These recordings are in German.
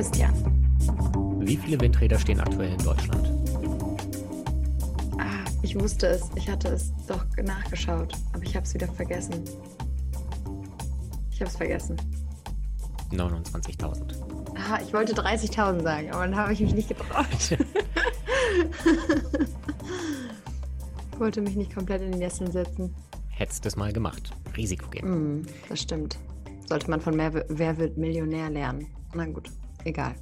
Christian. Wie viele Windräder stehen aktuell in Deutschland? Ah, ich wusste es. Ich hatte es doch nachgeschaut, aber ich habe es wieder vergessen. Ich habe es vergessen. 29.000. Ah, ich wollte 30.000 sagen, aber dann habe ich mich nicht getraut. ich wollte mich nicht komplett in die Nesseln setzen. Hättest es mal gemacht. Risiko geben. Mm, das stimmt. Sollte man von mehr, Wer wird Millionär lernen. Na gut, egal.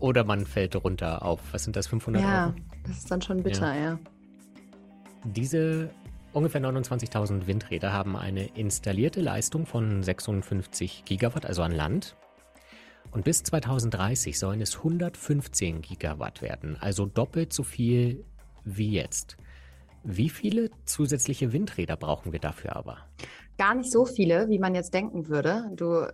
Oder man fällt runter auf, was sind das, 500 ja, Euro? das ist dann schon bitter, ja. ja. Diese ungefähr 29.000 Windräder haben eine installierte Leistung von 56 Gigawatt, also an Land. Und bis 2030 sollen es 115 Gigawatt werden, also doppelt so viel wie jetzt. Wie viele zusätzliche Windräder brauchen wir dafür aber? Gar nicht so viele, wie man jetzt denken würde. Du,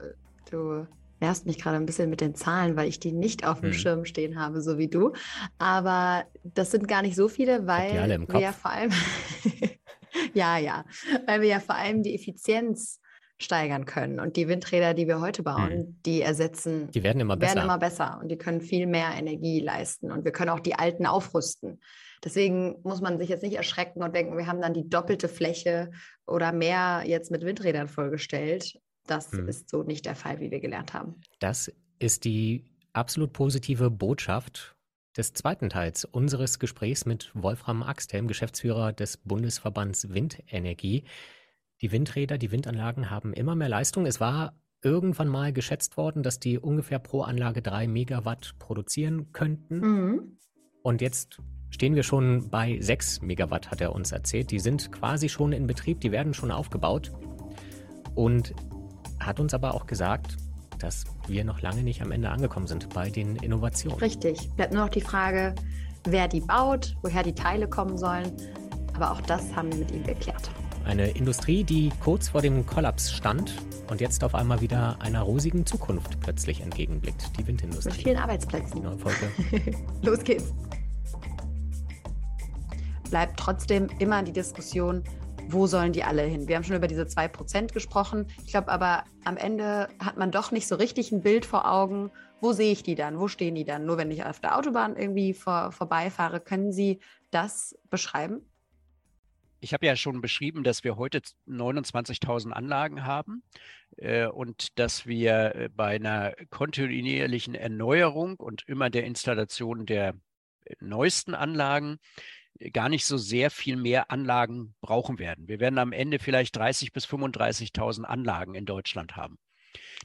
du nervst mich gerade ein bisschen mit den Zahlen, weil ich die nicht auf dem hm. Schirm stehen habe, so wie du. Aber das sind gar nicht so viele, weil wir ja vor allem, ja, ja, weil wir ja vor allem die Effizienz steigern können. Und die Windräder, die wir heute bauen, hm. die ersetzen, die werden immer besser. werden immer besser und die können viel mehr Energie leisten. Und wir können auch die alten aufrüsten. Deswegen muss man sich jetzt nicht erschrecken und denken, wir haben dann die doppelte Fläche oder mehr jetzt mit Windrädern vollgestellt. Das hm. ist so nicht der Fall, wie wir gelernt haben. Das ist die absolut positive Botschaft des zweiten Teils unseres Gesprächs mit Wolfram Axthelm, Geschäftsführer des Bundesverbands Windenergie. Die Windräder, die Windanlagen haben immer mehr Leistung. Es war irgendwann mal geschätzt worden, dass die ungefähr pro Anlage drei Megawatt produzieren könnten. Mhm. Und jetzt stehen wir schon bei 6 Megawatt, hat er uns erzählt. Die sind quasi schon in Betrieb, die werden schon aufgebaut. Und hat uns aber auch gesagt, dass wir noch lange nicht am Ende angekommen sind bei den Innovationen. Richtig. Bleibt nur noch die Frage, wer die baut, woher die Teile kommen sollen. Aber auch das haben wir mit ihm geklärt. Eine Industrie, die kurz vor dem Kollaps stand und jetzt auf einmal wieder einer rosigen Zukunft plötzlich entgegenblickt. Die Windindustrie. Mit vielen Arbeitsplätzen. Die neue Folge. Los geht's bleibt trotzdem immer die Diskussion, wo sollen die alle hin? Wir haben schon über diese 2% gesprochen. Ich glaube aber, am Ende hat man doch nicht so richtig ein Bild vor Augen. Wo sehe ich die dann? Wo stehen die dann? Nur wenn ich auf der Autobahn irgendwie vor, vorbeifahre, können Sie das beschreiben? Ich habe ja schon beschrieben, dass wir heute 29.000 Anlagen haben äh, und dass wir äh, bei einer kontinuierlichen Erneuerung und immer der Installation der äh, neuesten Anlagen gar nicht so sehr viel mehr Anlagen brauchen werden. Wir werden am Ende vielleicht 30.000 bis 35.000 Anlagen in Deutschland haben.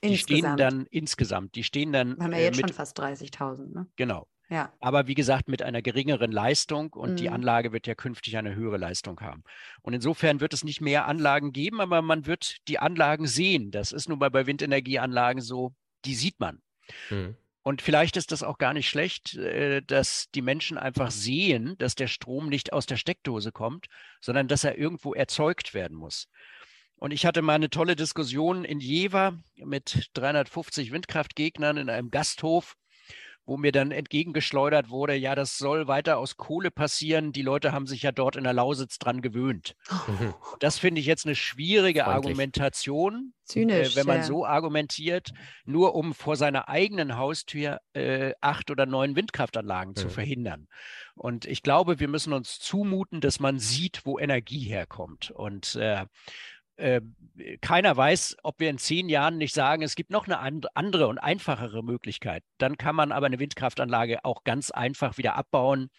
Die insgesamt. stehen dann insgesamt, die stehen dann. Haben wir äh, jetzt mit, schon fast 30.000, ne? Genau. Ja. Aber wie gesagt, mit einer geringeren Leistung und mhm. die Anlage wird ja künftig eine höhere Leistung haben. Und insofern wird es nicht mehr Anlagen geben, aber man wird die Anlagen sehen. Das ist nun mal bei Windenergieanlagen so, die sieht man. Mhm. Und vielleicht ist das auch gar nicht schlecht, äh, dass die Menschen einfach sehen, dass der Strom nicht aus der Steckdose kommt, sondern dass er irgendwo erzeugt werden muss. Und ich hatte mal eine tolle Diskussion in Jever mit 350 Windkraftgegnern in einem Gasthof wo mir dann entgegengeschleudert wurde, ja, das soll weiter aus Kohle passieren. Die Leute haben sich ja dort in der Lausitz dran gewöhnt. Mhm. Das finde ich jetzt eine schwierige Freundlich. Argumentation, Zynisch, äh, wenn man ja. so argumentiert, nur um vor seiner eigenen Haustür äh, acht oder neun Windkraftanlagen mhm. zu verhindern. Und ich glaube, wir müssen uns zumuten, dass man sieht, wo Energie herkommt. Und äh, äh, keiner weiß, ob wir in zehn Jahren nicht sagen, es gibt noch eine andere und einfachere Möglichkeit. Dann kann man aber eine Windkraftanlage auch ganz einfach wieder abbauen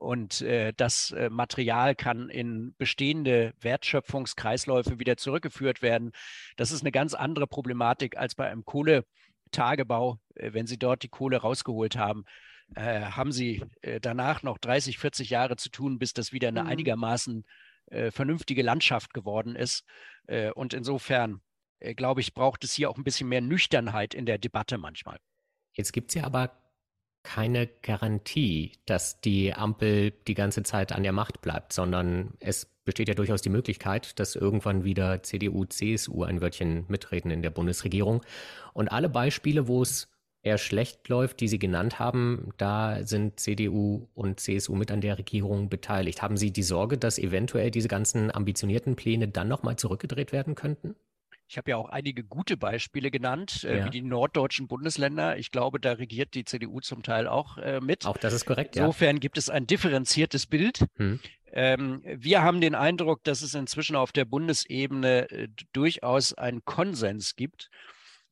und äh, das äh, Material kann in bestehende Wertschöpfungskreisläufe wieder zurückgeführt werden. Das ist eine ganz andere Problematik als bei einem Kohletagebau. Äh, wenn Sie dort die Kohle rausgeholt haben, haben Sie danach noch 30, 40 Jahre zu tun, bis das wieder eine mhm. einigermaßen äh, vernünftige Landschaft geworden ist. Äh, und insofern, äh, glaube ich, braucht es hier auch ein bisschen mehr Nüchternheit in der Debatte manchmal. Jetzt gibt es ja aber keine Garantie, dass die Ampel die ganze Zeit an der Macht bleibt, sondern es besteht ja durchaus die Möglichkeit, dass irgendwann wieder CDU, CSU ein Wörtchen mitreden in der Bundesregierung. Und alle Beispiele, wo es eher schlecht läuft, die Sie genannt haben, da sind CDU und CSU mit an der Regierung beteiligt. Haben Sie die Sorge, dass eventuell diese ganzen ambitionierten Pläne dann nochmal zurückgedreht werden könnten? Ich habe ja auch einige gute Beispiele genannt, äh, ja. wie die norddeutschen Bundesländer. Ich glaube, da regiert die CDU zum Teil auch äh, mit. Auch das ist korrekt. Insofern ja. gibt es ein differenziertes Bild. Hm. Ähm, wir haben den Eindruck, dass es inzwischen auf der Bundesebene äh, durchaus einen Konsens gibt,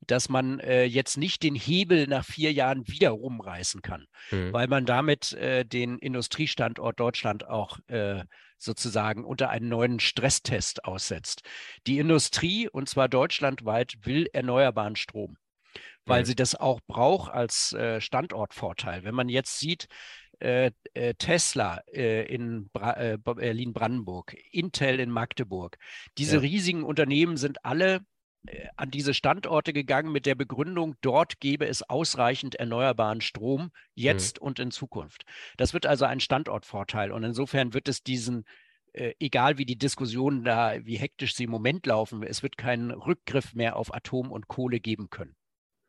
dass man äh, jetzt nicht den Hebel nach vier Jahren wieder rumreißen kann, hm. weil man damit äh, den Industriestandort Deutschland auch äh, sozusagen unter einen neuen Stresstest aussetzt. Die Industrie, und zwar deutschlandweit, will erneuerbaren Strom, weil mhm. sie das auch braucht als äh, Standortvorteil. Wenn man jetzt sieht, äh, äh, Tesla in Berlin-Brandenburg, Intel in Magdeburg, diese ja. riesigen Unternehmen sind alle an diese Standorte gegangen mit der Begründung, dort gäbe es ausreichend erneuerbaren Strom mhm. jetzt mhm. und in Zukunft. Das wird also ein Standortvorteil und insofern wird es diesen äh, egal wie die Diskussionen da, wie hektisch sie im Moment laufen, es wird keinen Rückgriff mehr auf Atom und Kohle geben können.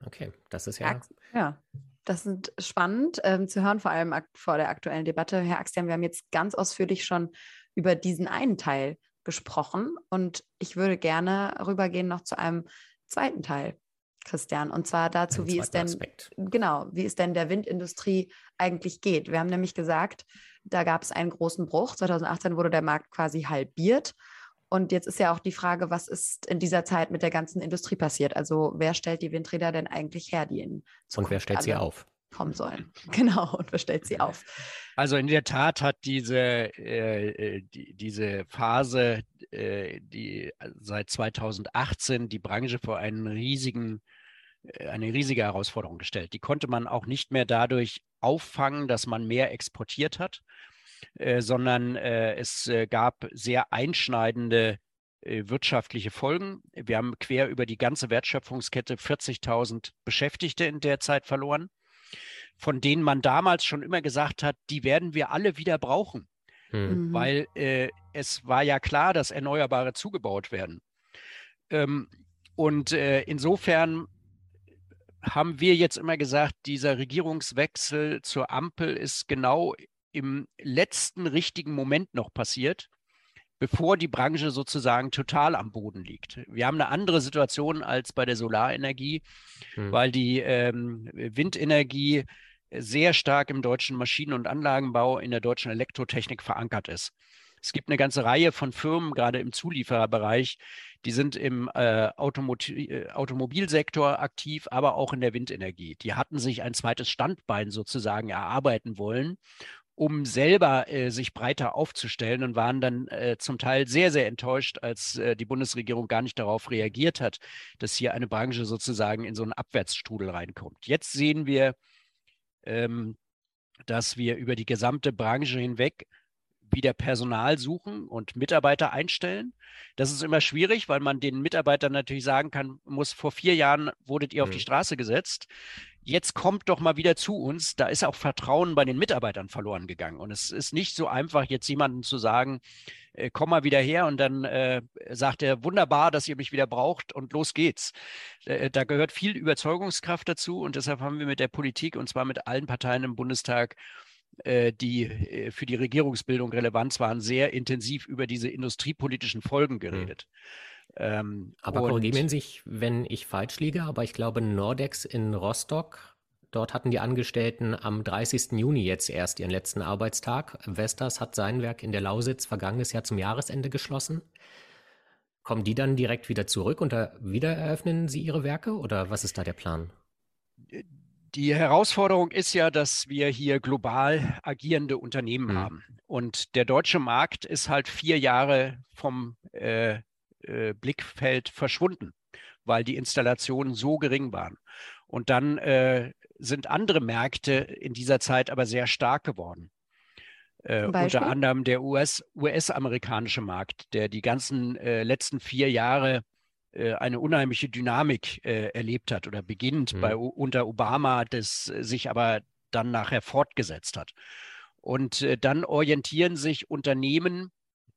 Okay, das ist ja. Ja, das ist spannend ähm, zu hören, vor allem vor der aktuellen Debatte. Herr Axtian, wir haben jetzt ganz ausführlich schon über diesen einen Teil gesprochen und ich würde gerne rübergehen noch zu einem zweiten Teil, Christian, und zwar dazu, wie es denn Aspekt. genau, wie es denn der Windindustrie eigentlich geht. Wir haben nämlich gesagt, da gab es einen großen Bruch. 2018 wurde der Markt quasi halbiert. Und jetzt ist ja auch die Frage, was ist in dieser Zeit mit der ganzen Industrie passiert? Also wer stellt die Windräder denn eigentlich her, die in Zukunft Und wer stellt sie auf? Kommen sollen. Genau, und wer stellt sie auf? Also in der Tat hat diese, äh, äh die, diese Phase, äh, die seit 2018 die Branche vor einen riesigen, äh, eine riesige Herausforderung gestellt. Die konnte man auch nicht mehr dadurch auffangen, dass man mehr exportiert hat, äh, sondern äh, es gab sehr einschneidende wirtschaftliche Folgen. Wir haben quer über die ganze Wertschöpfungskette 40.000 Beschäftigte in der Zeit verloren von denen man damals schon immer gesagt hat, die werden wir alle wieder brauchen. Hm. Mhm. Weil äh, es war ja klar, dass Erneuerbare zugebaut werden. Ähm, und äh, insofern haben wir jetzt immer gesagt, dieser Regierungswechsel zur Ampel ist genau im letzten richtigen Moment noch passiert, bevor die Branche sozusagen total am Boden liegt. Wir haben eine andere Situation als bei der Solarenergie, hm. weil die ähm, Windenergie sehr stark im deutschen Maschinen- und Anlagenbau, in der deutschen Elektrotechnik verankert ist. Es gibt eine ganze Reihe von Firmen, gerade im Zuliefererbereich, die sind im äh, äh, Automobilsektor aktiv, aber auch in der Windenergie. Die hatten sich ein zweites Standbein sozusagen erarbeiten wollen, um selber äh, sich breiter aufzustellen und waren dann äh, zum Teil sehr, sehr enttäuscht, als äh, die Bundesregierung gar nicht darauf reagiert hat, dass hier eine Branche sozusagen in so einen Abwärtsstrudel reinkommt. Jetzt sehen wir, ähm, dass wir über die gesamte Branche hinweg wieder Personal suchen und Mitarbeiter einstellen. Das ist immer schwierig, weil man den Mitarbeitern natürlich sagen kann, muss vor vier Jahren wurdet ihr auf mhm. die Straße gesetzt jetzt kommt doch mal wieder zu uns. Da ist auch Vertrauen bei den Mitarbeitern verloren gegangen. Und es ist nicht so einfach, jetzt jemandem zu sagen, äh, komm mal wieder her und dann äh, sagt er, wunderbar, dass ihr mich wieder braucht und los geht's. Äh, da gehört viel Überzeugungskraft dazu und deshalb haben wir mit der Politik und zwar mit allen Parteien im Bundestag äh, die äh, für die Regierungsbildung relevant waren, sehr intensiv über diese industriepolitischen Folgen hm. geredet. Mhm. Ähm, aber korrigieren Sie sich, wenn ich falsch liege, aber ich glaube, Nordex in Rostock, dort hatten die Angestellten am 30. Juni jetzt erst ihren letzten Arbeitstag. Vestas hat sein Werk in der Lausitz vergangenes Jahr zum Jahresende geschlossen. Kommen die dann direkt wieder zurück und wieder eröffnen Sie Ihre Werke oder was ist da der Plan? Die Herausforderung ist ja, dass wir hier global agierende Unternehmen hm. haben. Und der deutsche Markt ist halt vier Jahre vom äh, äh, Blickfeld verschwunden, weil die Installationen so gering waren. Und dann äh, sind andere Märkte in dieser Zeit aber sehr stark geworden. Äh, unter anderem der US-amerikanische US Markt, der die ganzen äh, letzten vier Jahre eine unheimliche Dynamik äh, erlebt hat oder beginnt mhm. bei, unter Obama, das sich aber dann nachher fortgesetzt hat. Und dann orientieren sich Unternehmen,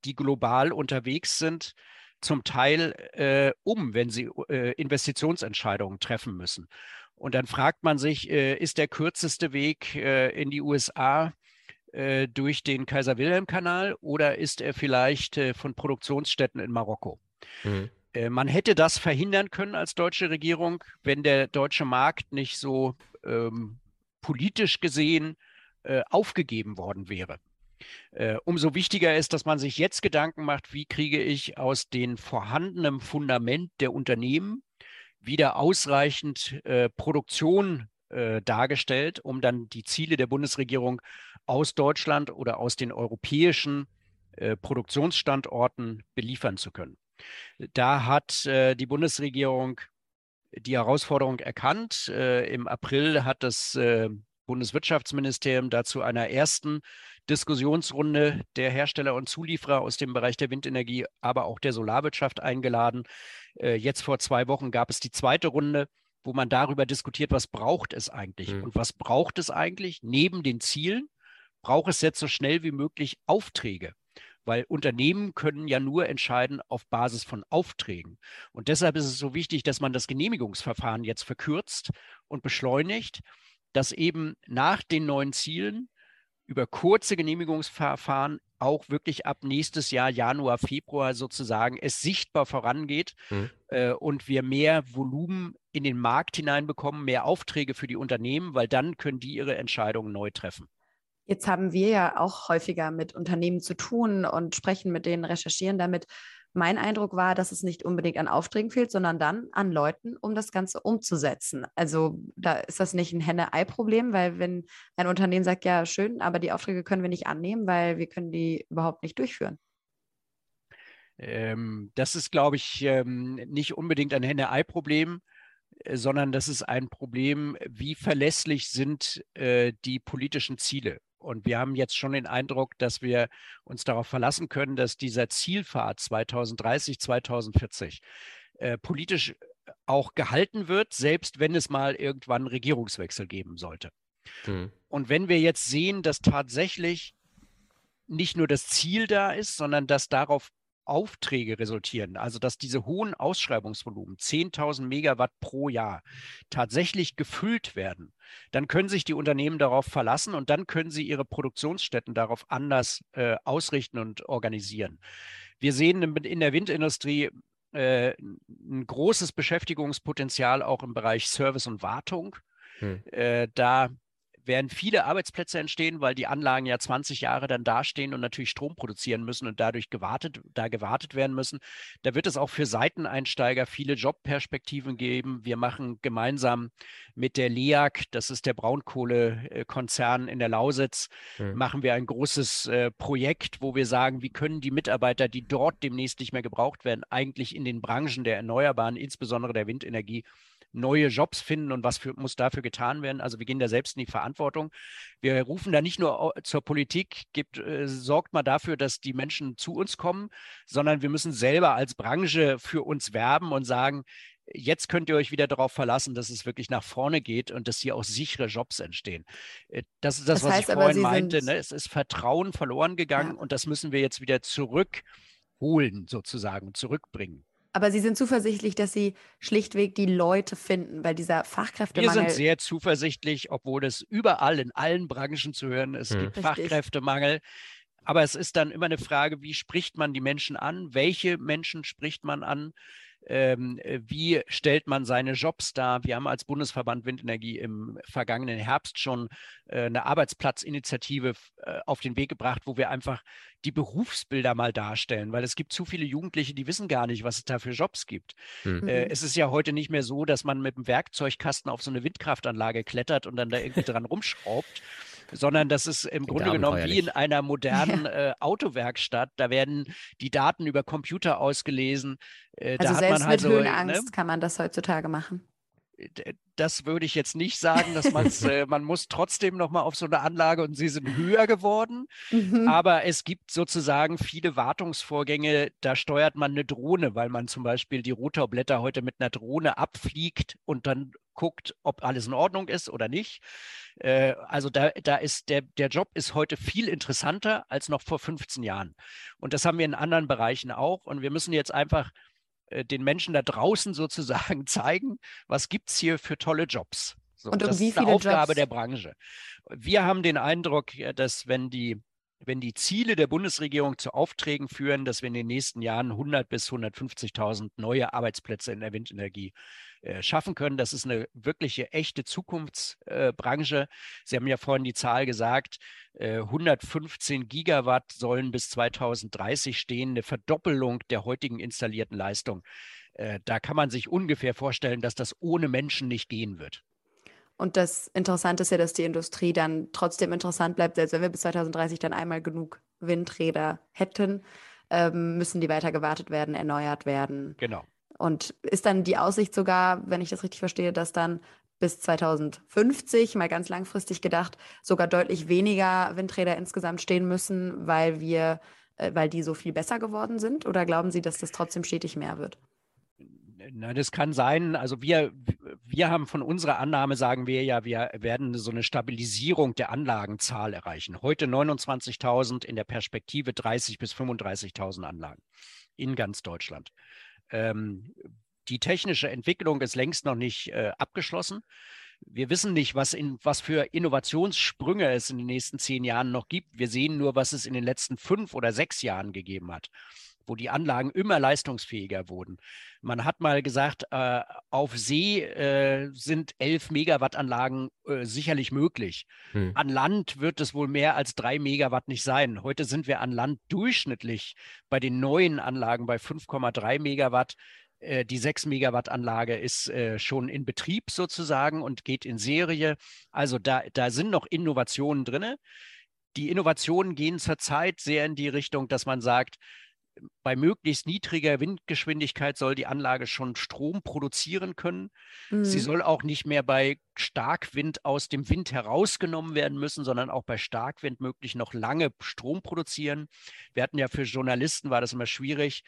die global unterwegs sind, zum Teil äh, um, wenn sie äh, Investitionsentscheidungen treffen müssen. Und dann fragt man sich, äh, ist der kürzeste Weg äh, in die USA äh, durch den Kaiser-Wilhelm-Kanal oder ist er vielleicht äh, von Produktionsstätten in Marokko? Mhm. Äh, man hätte das verhindern können als deutsche Regierung, wenn der deutsche Markt nicht so ähm, politisch gesehen äh, aufgegeben worden wäre. Äh, umso wichtiger ist, dass man sich jetzt Gedanken macht, wie kriege ich aus dem vorhandenen Fundament der Unternehmen wieder ausreichend äh, Produktion äh, dargestellt, um dann die Ziele der Bundesregierung aus Deutschland oder aus den europäischen äh, Produktionsstandorten beliefern zu können. Da hat äh, die Bundesregierung die Herausforderung erkannt. Äh, Im April hat das äh, Bundeswirtschaftsministerium dazu einer ersten Diskussionsrunde der Hersteller und Zulieferer aus dem Bereich der Windenergie, aber auch der Solarwirtschaft eingeladen. Äh, jetzt vor zwei Wochen gab es die zweite Runde, wo man darüber diskutiert, was braucht es eigentlich? Mhm. Und was braucht es eigentlich neben den Zielen? Braucht es jetzt so schnell wie möglich Aufträge? Weil Unternehmen können ja nur entscheiden auf Basis von Aufträgen. Und deshalb ist es so wichtig, dass man das Genehmigungsverfahren jetzt verkürzt und beschleunigt, dass eben nach den neuen Zielen über kurze Genehmigungsverfahren auch wirklich ab nächstes Jahr, Januar, Februar sozusagen, es sichtbar vorangeht mhm. äh, und wir mehr Volumen in den Markt hineinbekommen, mehr Aufträge für die Unternehmen, weil dann können die ihre Entscheidungen neu treffen. Jetzt haben wir ja auch häufiger mit Unternehmen zu tun und sprechen mit denen, recherchieren damit. Mein Eindruck war, dass es nicht unbedingt an Aufträgen fehlt, sondern dann an Leuten, um das Ganze umzusetzen. Also da ist das nicht ein Henne-Ei-Problem, weil wenn ein Unternehmen sagt, ja, schön, aber die Aufträge können wir nicht annehmen, weil wir können die überhaupt nicht durchführen. Ähm, das ist, glaube ich, ähm, nicht unbedingt ein Henne-Ei-Problem äh, sondern das ist ein Problem, wie verlässlich sind äh, die politischen Ziele. Und wir haben jetzt schon den Eindruck, dass wir uns darauf verlassen können, dass dieser Zielpfad 2030, 2040 äh, politisch auch gehalten wird, selbst wenn es mal irgendwann Regierungswechsel geben sollte. Mhm. Und wenn wir jetzt sehen, dass tatsächlich nicht nur das Ziel da ist, sondern dass darauf Aufträge resultieren, also dass diese hohen Ausschreibungsvolumen, 10.000 Megawatt pro Jahr, tatsächlich gefüllt werden, dann können sich die Unternehmen darauf verlassen und dann können sie ihre Produktionsstätten darauf anders äh, ausrichten und organisieren. Wir sehen in der Windindustrie äh, ein großes Beschäftigungspotenzial auch im Bereich Service und Wartung. Hm. Äh, da werden viele Arbeitsplätze entstehen, weil die Anlagen ja 20 Jahre dann dastehen und natürlich Strom produzieren müssen und dadurch gewartet, da gewartet werden müssen. Da wird es auch für Seiteneinsteiger viele Jobperspektiven geben. Wir machen gemeinsam mit der LEAG, das ist der Braunkohlekonzern in der Lausitz, mhm. machen wir ein großes äh, Projekt, wo wir sagen, wie können die Mitarbeiter, die dort demnächst nicht mehr gebraucht werden, eigentlich in den Branchen der Erneuerbaren, insbesondere der Windenergie, neue Jobs finden und was für, muss dafür getan werden. Also wir gehen da selbst in die Verantwortung. Wir rufen da nicht nur zur Politik, gibt, äh, sorgt mal dafür, dass die Menschen zu uns kommen, sondern wir müssen selber als Branche für uns werben und sagen, jetzt könnt ihr euch wieder darauf verlassen, dass es wirklich nach vorne geht und dass hier auch sichere Jobs entstehen. Äh, das ist das, das was ich vorhin meinte. Ne? Es ist Vertrauen verloren gegangen ja. und das müssen wir jetzt wieder zurückholen, sozusagen, zurückbringen. Aber Sie sind zuversichtlich, dass Sie schlichtweg die Leute finden, weil dieser Fachkräftemangel. Wir sind sehr zuversichtlich, obwohl es überall in allen Branchen zu hören ist. Es hm. gibt Richtig. Fachkräftemangel. Aber es ist dann immer eine Frage, wie spricht man die Menschen an? Welche Menschen spricht man an? Ähm, äh, wie stellt man seine Jobs dar? Wir haben als Bundesverband Windenergie im vergangenen Herbst schon äh, eine Arbeitsplatzinitiative äh, auf den Weg gebracht, wo wir einfach die Berufsbilder mal darstellen, weil es gibt zu viele Jugendliche, die wissen gar nicht, was es da für Jobs gibt. Mhm. Äh, es ist ja heute nicht mehr so, dass man mit dem Werkzeugkasten auf so eine Windkraftanlage klettert und dann da irgendwie dran rumschraubt sondern das ist im Grunde genommen wie in einer modernen ja. äh, Autowerkstatt. Da werden die Daten über Computer ausgelesen. Äh, also selbst mit halt Höhenangst so, ne? kann man das heutzutage machen das würde ich jetzt nicht sagen, dass man äh, man muss trotzdem noch mal auf so eine Anlage und sie sind höher geworden. Mhm. Aber es gibt sozusagen viele Wartungsvorgänge, da steuert man eine Drohne, weil man zum Beispiel die Rotorblätter heute mit einer Drohne abfliegt und dann guckt, ob alles in Ordnung ist oder nicht. Äh, also da, da ist der, der Job ist heute viel interessanter als noch vor 15 Jahren. Und das haben wir in anderen Bereichen auch. Und wir müssen jetzt einfach äh, den Menschen da draußen sozusagen zeigen, was gibt es hier für tolle Jobs. So, und um das ist eine Aufgabe Jobs? der Branche. Wir haben den Eindruck, dass wenn die wenn die Ziele der Bundesregierung zu Aufträgen führen, dass wir in den nächsten Jahren 100 bis 150.000 neue Arbeitsplätze in der Windenergie äh, schaffen können. Das ist eine wirkliche echte Zukunftsbranche. Äh, Sie haben ja vorhin die Zahl gesagt, äh, 115 Gigawatt sollen bis 2030 stehen, eine Verdoppelung der heutigen installierten Leistung. Äh, da kann man sich ungefähr vorstellen, dass das ohne Menschen nicht gehen wird. Und das Interessante ist ja, dass die Industrie dann trotzdem interessant bleibt, selbst wenn wir bis 2030 dann einmal genug Windräder hätten, ähm, müssen die weiter gewartet werden, erneuert werden. Genau. Und ist dann die Aussicht sogar, wenn ich das richtig verstehe, dass dann bis 2050, mal ganz langfristig gedacht, sogar deutlich weniger Windräder insgesamt stehen müssen, weil wir, äh, weil die so viel besser geworden sind? Oder glauben Sie, dass das trotzdem stetig mehr wird? Na, das kann sein. Also wir, wir haben von unserer Annahme, sagen wir ja, wir werden so eine Stabilisierung der Anlagenzahl erreichen. Heute 29.000, in der Perspektive 30.000 bis 35.000 Anlagen in ganz Deutschland. Ähm, die technische Entwicklung ist längst noch nicht äh, abgeschlossen. Wir wissen nicht, was, in, was für Innovationssprünge es in den nächsten zehn Jahren noch gibt. Wir sehen nur, was es in den letzten fünf oder sechs Jahren gegeben hat wo die Anlagen immer leistungsfähiger wurden. Man hat mal gesagt, äh, auf See äh, sind 11 Megawatt Anlagen äh, sicherlich möglich. Hm. An Land wird es wohl mehr als drei Megawatt nicht sein. Heute sind wir an Land durchschnittlich bei den neuen Anlagen bei 5,3 Megawatt. Äh, die 6 Megawatt Anlage ist äh, schon in Betrieb sozusagen und geht in Serie. Also da, da sind noch Innovationen drin. Die Innovationen gehen zurzeit sehr in die Richtung, dass man sagt, bei möglichst niedriger Windgeschwindigkeit soll die Anlage schon Strom produzieren können. Mhm. Sie soll auch nicht mehr bei Starkwind aus dem Wind herausgenommen werden müssen, sondern auch bei Starkwind möglich noch lange Strom produzieren. Wir hatten ja für Journalisten, war das immer schwierig.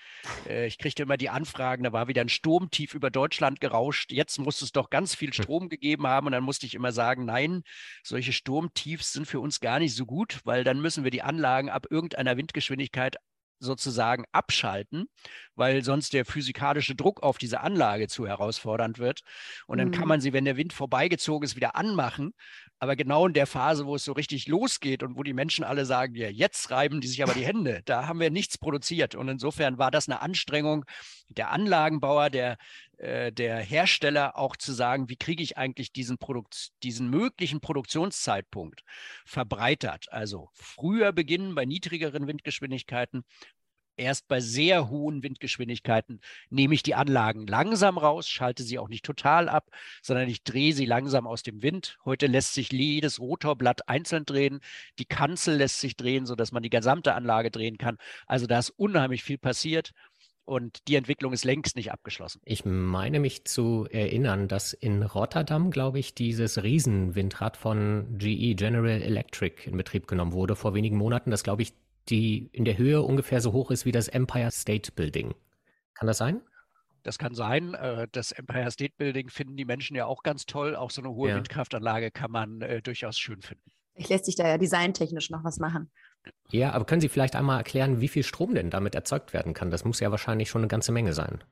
Äh, ich kriegte immer die Anfragen, da war wieder ein Sturmtief über Deutschland gerauscht. Jetzt muss es doch ganz viel hm. Strom gegeben haben. Und dann musste ich immer sagen, nein, solche Sturmtiefs sind für uns gar nicht so gut, weil dann müssen wir die Anlagen ab irgendeiner Windgeschwindigkeit sozusagen abschalten, weil sonst der physikalische Druck auf diese Anlage zu herausfordernd wird. Und dann mhm. kann man sie, wenn der Wind vorbeigezogen ist, wieder anmachen. Aber genau in der Phase, wo es so richtig losgeht und wo die Menschen alle sagen, ja, jetzt reiben die sich aber die Hände, da haben wir nichts produziert. Und insofern war das eine Anstrengung der Anlagenbauer, der, äh, der Hersteller auch zu sagen, wie kriege ich eigentlich diesen, Produkt, diesen möglichen Produktionszeitpunkt verbreitert. Also früher beginnen bei niedrigeren Windgeschwindigkeiten erst bei sehr hohen Windgeschwindigkeiten nehme ich die Anlagen langsam raus, schalte sie auch nicht total ab, sondern ich drehe sie langsam aus dem Wind. Heute lässt sich jedes Rotorblatt einzeln drehen. Die Kanzel lässt sich drehen, sodass man die gesamte Anlage drehen kann. Also da ist unheimlich viel passiert. Und die Entwicklung ist längst nicht abgeschlossen. Ich meine mich zu erinnern, dass in Rotterdam, glaube ich, dieses Riesenwindrad von GE General Electric in Betrieb genommen wurde vor wenigen Monaten. Das, glaube ich, die in der Höhe ungefähr so hoch ist wie das Empire State Building. Kann das sein? Das kann sein. Äh, das Empire State Building finden die Menschen ja auch ganz toll. Auch so eine hohe ja. Windkraftanlage kann man äh, durchaus schön finden. Vielleicht lässt sich da ja designtechnisch noch was machen. Ja, aber können Sie vielleicht einmal erklären, wie viel Strom denn damit erzeugt werden kann? Das muss ja wahrscheinlich schon eine ganze Menge sein.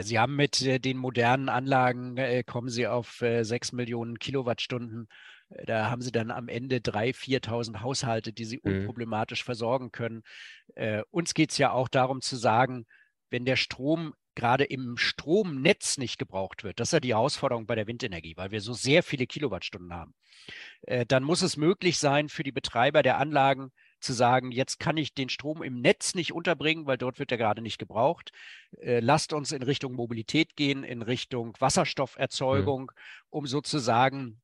Sie haben mit äh, den modernen Anlagen, kommen Sie auf 6 Millionen Kilowattstunden da haben sie dann am Ende 3.000, 4.000 Haushalte, die sie mhm. unproblematisch versorgen können. Äh, uns geht es ja auch darum zu sagen, wenn der Strom gerade im Stromnetz nicht gebraucht wird, das ist ja die Herausforderung bei der Windenergie, weil wir so sehr viele Kilowattstunden haben, äh, dann muss es möglich sein für die Betreiber der Anlagen zu sagen, jetzt kann ich den Strom im Netz nicht unterbringen, weil dort wird er gerade nicht gebraucht. Äh, lasst uns in Richtung Mobilität gehen, in Richtung mhm. Wasserstofferzeugung, mhm. um sozusagen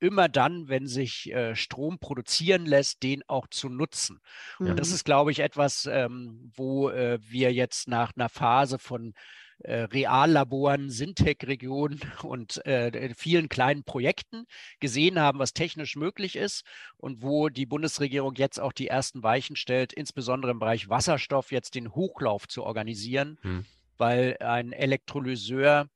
immer dann, wenn sich äh, Strom produzieren lässt, den auch zu nutzen. Mhm. Und das mhm. ist, glaube ich, etwas, ähm, wo äh, wir jetzt nach einer Phase von äh, Reallaboren, Sintec-Regionen und äh, vielen kleinen Projekten gesehen haben, was technisch möglich ist und wo die Bundesregierung jetzt auch die ersten Weichen stellt, insbesondere im Bereich Wasserstoff jetzt den Hochlauf zu organisieren, mhm. weil ein Elektrolyseur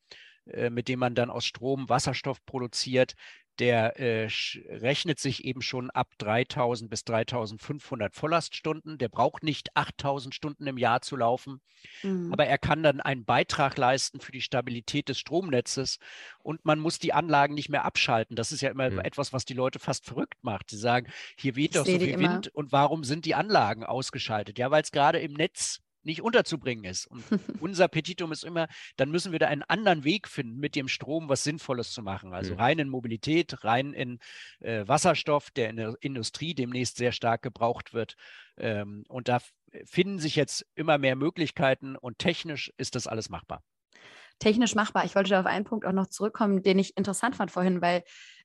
äh, mit dem man dann aus Strom Wasserstoff produziert, der äh, rechnet sich eben schon ab 3000 bis 3500 Volllaststunden. Der braucht nicht 8000 Stunden im Jahr zu laufen, mhm. aber er kann dann einen Beitrag leisten für die Stabilität des Stromnetzes und man muss die Anlagen nicht mehr abschalten. Das ist ja immer mhm. etwas, was die Leute fast verrückt macht. Sie sagen, hier weht ich doch so viel Wind und warum sind die Anlagen ausgeschaltet? Ja, weil es gerade im Netz nicht unterzubringen ist. Und unser Petitum ist immer, dann müssen wir da einen anderen Weg finden, mit dem Strom was Sinnvolles zu machen. Also rein in Mobilität, rein in äh, Wasserstoff, der in der Industrie demnächst sehr stark gebraucht wird. Ähm, und da finden sich jetzt immer mehr Möglichkeiten und technisch ist das alles machbar technisch machbar. Ich wollte da auf einen Punkt auch noch zurückkommen, den ich interessant fand vorhin, weil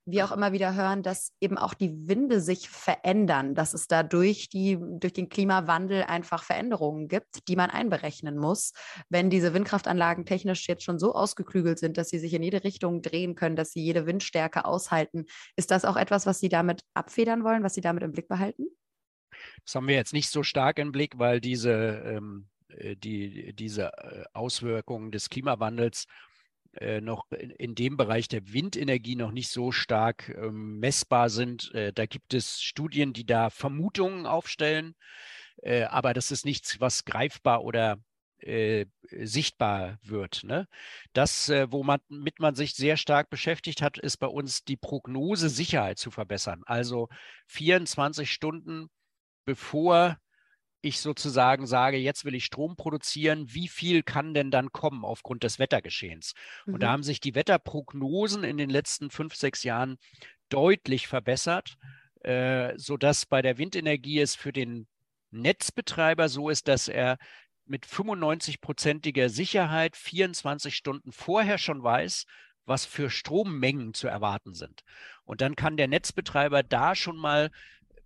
wir auch immer wieder hören, dass eben auch die Winde sich verändern, dass es da durch, die, durch den Klimawandel einfach Veränderungen gibt, die man einberechnen muss. Wenn diese Windkraftanlagen technisch jetzt schon so ausgeklügelt sind, dass sie sich in jede Richtung drehen können, dass sie jede Windstärke aushalten, ist das auch etwas, was Sie damit abfedern wollen, was Sie damit im Blick behalten? Das haben wir jetzt nicht so stark im Blick, weil diese, ähm, äh, die, diese äh, Auswirkungen des Klimawandels äh, noch in, in, dem Bereich der Windenergie noch nicht so stark ähm, messbar sind. Äh, da gibt es Studien, die da Vermutungen aufstellen, äh, aber das ist nichts, was greifbar oder äh, sichtbar wird. Ne? Das, äh, womit man sich sehr stark beschäftigt hat, ist bei uns die Prognosesicherheit zu verbessern. Also 24 Stunden bevor ich sozusagen sage, jetzt will ich Strom produzieren, wie viel kann denn dann kommen aufgrund des Wettergeschehens? Mhm. Und da mhm. haben sich die Wetterprognosen in den letzten fünf, sechs Jahren deutlich verbessert, äh, sodass bei der Windenergie es für den Netzbetreiber so ist, dass er mit 95-prozentiger Sicherheit 24 Stunden vorher schon weiß, was für Strommengen zu erwarten sind. Und dann kann der Netzbetreiber da schon mal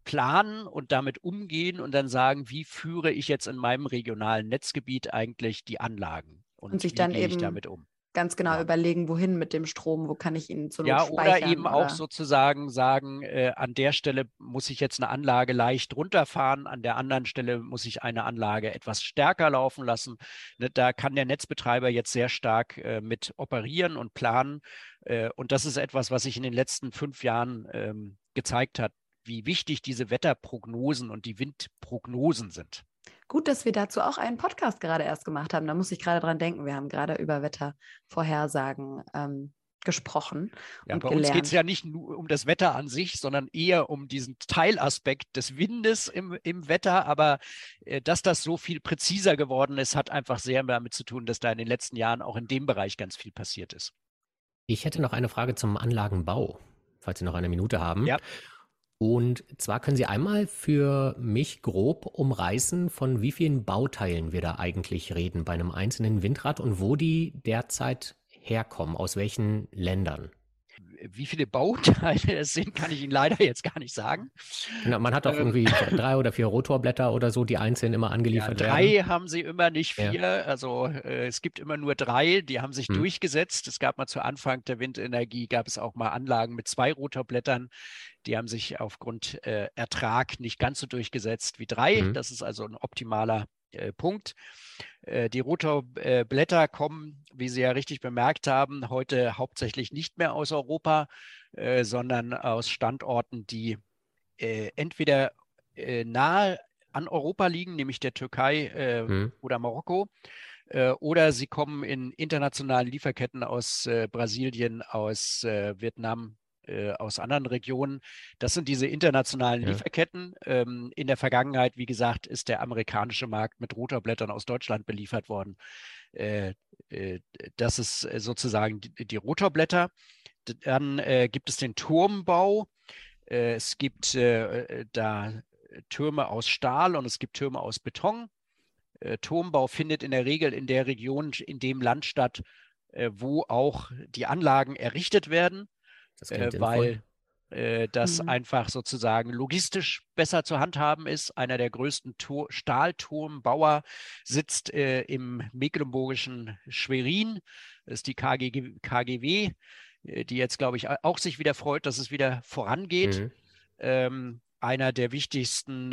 planen und damit umgehen und dann sagen, wie führe ich jetzt in meinem regionalen Netzgebiet eigentlich die Anlagen und, und sich dann eben damit um ganz genau ja. überlegen, wohin mit dem Strom, wo kann ich ihn zu Ja, oder eben oder? auch sozusagen sagen, äh, an der Stelle muss ich jetzt eine Anlage leicht runterfahren, an der anderen Stelle muss ich eine Anlage etwas stärker laufen lassen. Ne, da kann der Netzbetreiber jetzt sehr stark äh, mit operieren und planen. Äh, und das ist etwas, was sich in den letzten fünf Jahren ähm, gezeigt hat, wie wichtig diese Wetterprognosen und die Windprognosen sind. Gut, dass wir dazu auch einen Podcast gerade erst gemacht haben. Da muss ich gerade dran denken. Wir haben gerade über Wettervorhersagen ähm, gesprochen. Ja, bei gelernt. uns geht es ja nicht nur um das Wetter an sich, sondern eher um diesen Teilaspekt des Windes im, im Wetter. Aber äh, dass das so viel präziser geworden ist, hat einfach sehr damit zu tun, dass da in den letzten Jahren auch in dem Bereich ganz viel passiert ist. Ich hätte noch eine Frage zum Anlagenbau, falls Sie noch eine Minute haben. Ja. Und zwar können Sie einmal für mich grob umreißen, von wie vielen Bauteilen wir da eigentlich reden bei einem einzelnen Windrad und wo die derzeit herkommen, aus welchen Ländern wie viele Bauteile es sind, kann ich Ihnen leider jetzt gar nicht sagen. Genau, man hat doch ähm, irgendwie drei oder vier Rotorblätter oder so, die einzeln immer angeliefert ja, drei werden. Drei haben sie immer, nicht vier. Ja. Also äh, es gibt immer nur drei, die haben sich hm. durchgesetzt. Es gab mal zu Anfang der Windenergie, gab es auch mal Anlagen mit zwei Rotorblättern. Die haben sich aufgrund äh, Ertrag nicht ganz so durchgesetzt wie drei. Hm. Das ist also ein optimaler äh, Punkt. Äh, die Rotorblätter kommen, wie Sie ja richtig bemerkt haben, heute hauptsächlich nicht mehr aus Europa, äh, sondern aus Standorten, die entweder nahe an Europa liegen, nämlich der Türkei mhm. oder Marokko, oder sie kommen in internationalen Lieferketten aus Brasilien, aus Vietnam, äh, aus anderen Regionen. Das sind diese internationalen ja. Lieferketten. Ähm, in der Vergangenheit, wie gesagt, ist der amerikanische Markt mit Rotorblättern aus Deutschland beliefert worden. Äh, äh, das ist äh, sozusagen die, die Rotorblätter. Dann äh, gibt es den Turmbau. Es gibt da Türme aus Stahl und es gibt Türme aus Beton. Turmbau findet in der Regel in der Region, in dem Land statt, wo auch die Anlagen errichtet werden äh, weil äh, das mhm. einfach sozusagen logistisch besser zu handhaben ist. Einer der größten Tor Stahlturmbauer sitzt äh, im mecklenburgischen Schwerin. Das ist die KG KGW, äh, die jetzt, glaube ich, auch sich wieder freut, dass es wieder vorangeht. Mhm. Ähm, einer der wichtigsten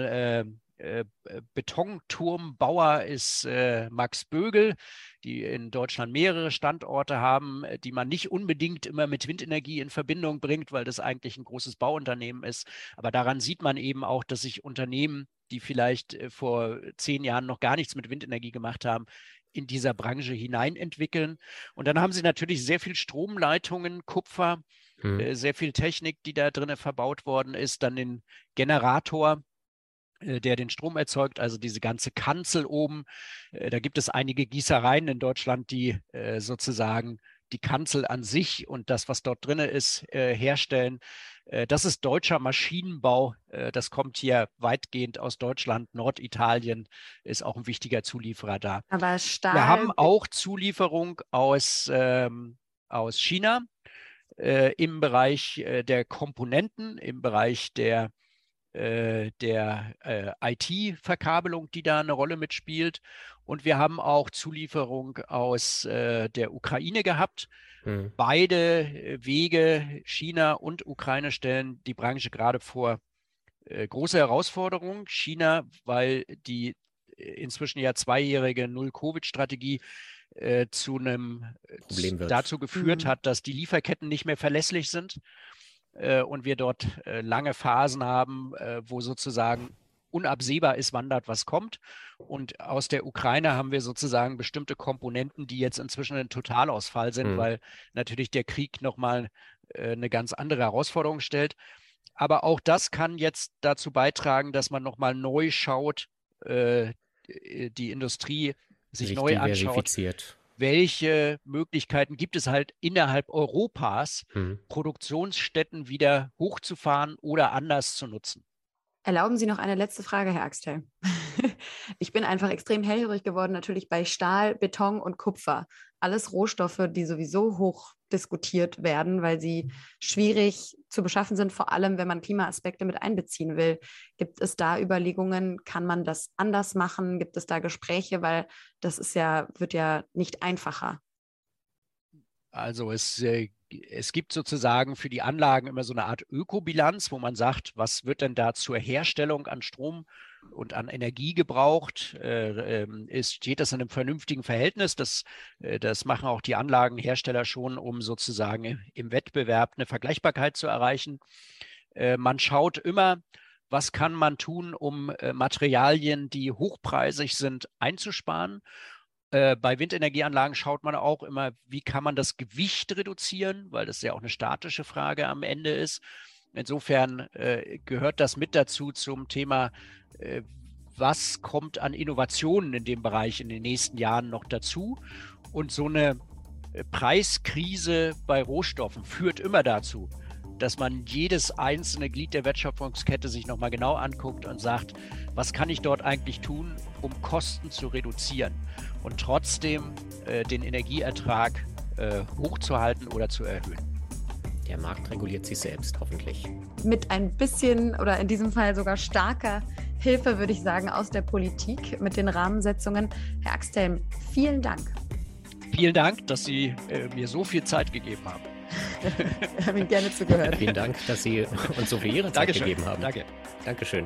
äh, äh, Betonturmbauer ist äh, Max Bögel, die in Deutschland mehrere Standorte haben, äh, die man nicht unbedingt immer mit Windenergie in Verbindung bringt, weil das eigentlich ein großes Bauunternehmen ist. Aber daran sieht man eben auch, dass sich Unternehmen, die vielleicht äh, vor zehn Jahren noch gar nichts mit Windenergie gemacht haben, in dieser Branche hineinentwickeln. Und dann haben sie natürlich sehr viel Stromleitungen, Kupfer, äh, sehr viel Technik, die da drin verbaut worden ist, dann den Generator, der den Strom erzeugt, also diese ganze Kanzel oben. Äh, da gibt es einige Gießereien in Deutschland, die äh, sozusagen die Kanzel an sich und das, was dort drin ist, herstellen. Das ist deutscher Maschinenbau. Das kommt hier weitgehend aus Deutschland. Norditalien ist auch ein wichtiger Zulieferer da. Aber Stahl. Wir haben auch Zulieferung aus, ähm, aus China äh, im Bereich äh, der Komponenten, im Bereich der äh, der äh, IT-Verkabelung, die da eine Rolle mitspielt. Und wir haben auch Zulieferung aus äh, der Ukraine gehabt. Mhm. Beide äh, Wege, China und Ukraine, stellen die Branche gerade vor äh, große Herausforderungen. China, weil die inzwischen ja zweijährige Null-Covid-Strategie zu einem dazu geführt mhm. hat, dass die Lieferketten nicht mehr verlässlich sind äh, und wir dort äh, lange Phasen haben, äh, wo sozusagen unabsehbar ist, wann dort was kommt. Und aus der Ukraine haben wir sozusagen bestimmte Komponenten, die jetzt inzwischen ein Totalausfall sind, mhm. weil natürlich der Krieg nochmal äh, eine ganz andere Herausforderung stellt. Aber auch das kann jetzt dazu beitragen, dass man nochmal neu schaut, äh, die Industrie sich, sich neu anschaut welche Möglichkeiten gibt es halt innerhalb Europas, mhm. Produktionsstätten wieder hochzufahren oder anders zu nutzen. Erlauben Sie noch eine letzte Frage, Herr Axtell. ich bin einfach extrem hellhörig geworden, natürlich bei Stahl, Beton und Kupfer. Alles Rohstoffe, die sowieso hoch diskutiert werden, weil sie schwierig zu beschaffen sind, vor allem wenn man Klimaaspekte mit einbeziehen will. Gibt es da Überlegungen, kann man das anders machen? Gibt es da Gespräche, weil das ist ja, wird ja nicht einfacher. Also es äh, es gibt sozusagen für die Anlagen immer so eine Art Ökobilanz, wo man sagt, was wird denn da zur Herstellung an Strom und an Energie gebraucht? Äh, ähm, ist, steht das in einem vernünftigen Verhältnis? Das, äh, das machen auch die Anlagenhersteller schon, um sozusagen im Wettbewerb eine Vergleichbarkeit zu erreichen. Man schaut immer, was kann man tun, um Materialien, die hochpreisig sind, einzusparen. Äh, bei Windenergieanlagen schaut man auch immer, wie kann man das Gewicht reduzieren, weil das ja auch eine statische Frage am Ende ist. Insofern äh, gehört das mit dazu zum Thema, äh, was kommt an Innovationen in dem Bereich in den nächsten Jahren noch dazu. Und so eine äh, Preiskrise bei Rohstoffen führt immer dazu, dass man jedes einzelne Glied der Wertschöpfungskette sich nochmal genau anguckt und sagt, was kann ich dort eigentlich tun, um Kosten zu reduzieren und trotzdem äh, den Energieertrag äh, hochzuhalten oder zu erhöhen. Der Markt reguliert sich selbst, hoffentlich. Mit ein bisschen oder in diesem Fall sogar starker Hilfe, würde ich sagen, aus der Politik mit den Rahmensetzungen. Herr Axthelm, vielen Dank. Vielen Dank, dass Sie äh, mir so viel Zeit gegeben haben. Wir haben Ihnen gerne zugehört. Vielen Dank, dass Sie uns so viel Ihre Zeit Dankeschön. gegeben haben. Danke. Dankeschön.